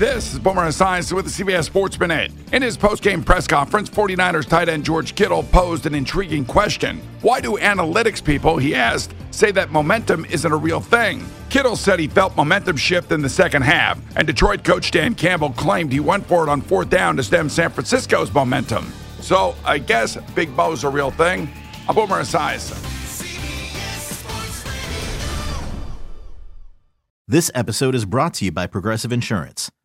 This is Boomer Esiason with the CBS Sports Minute. In his post-game press conference, 49ers tight end George Kittle posed an intriguing question. Why do analytics people, he asked, say that momentum isn't a real thing? Kittle said he felt momentum shift in the second half, and Detroit coach Dan Campbell claimed he went for it on fourth down to stem San Francisco's momentum. So I guess Big Mo's a real thing. I'm Boomer Esiason. This episode is brought to you by Progressive Insurance.